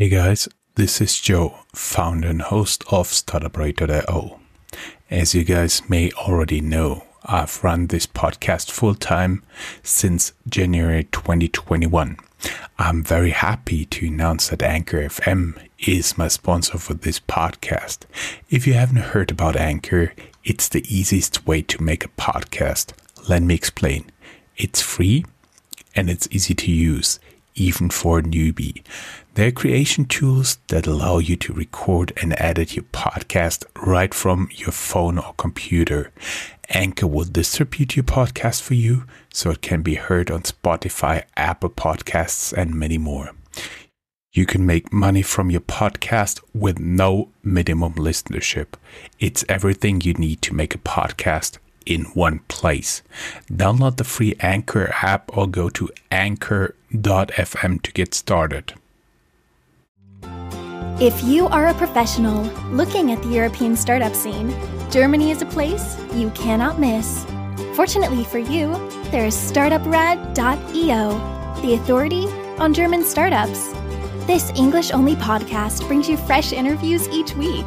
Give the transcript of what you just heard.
Hey guys, this is Joe, founder and host of StartupRad.io. As you guys may already know, I've run this podcast full time since January 2021. I'm very happy to announce that Anchor FM is my sponsor for this podcast. If you haven't heard about Anchor, it's the easiest way to make a podcast. Let me explain. It's free and it's easy to use, even for a newbie. There are creation tools that allow you to record and edit your podcast right from your phone or computer. Anchor will distribute your podcast for you so it can be heard on Spotify, Apple Podcasts, and many more. You can make money from your podcast with no minimum listenership. It's everything you need to make a podcast in one place. Download the free Anchor app or go to anchor.fm to get started. If you are a professional looking at the European startup scene, Germany is a place you cannot miss. Fortunately for you, there is StartupRad.io, the authority on German startups. This English only podcast brings you fresh interviews each week.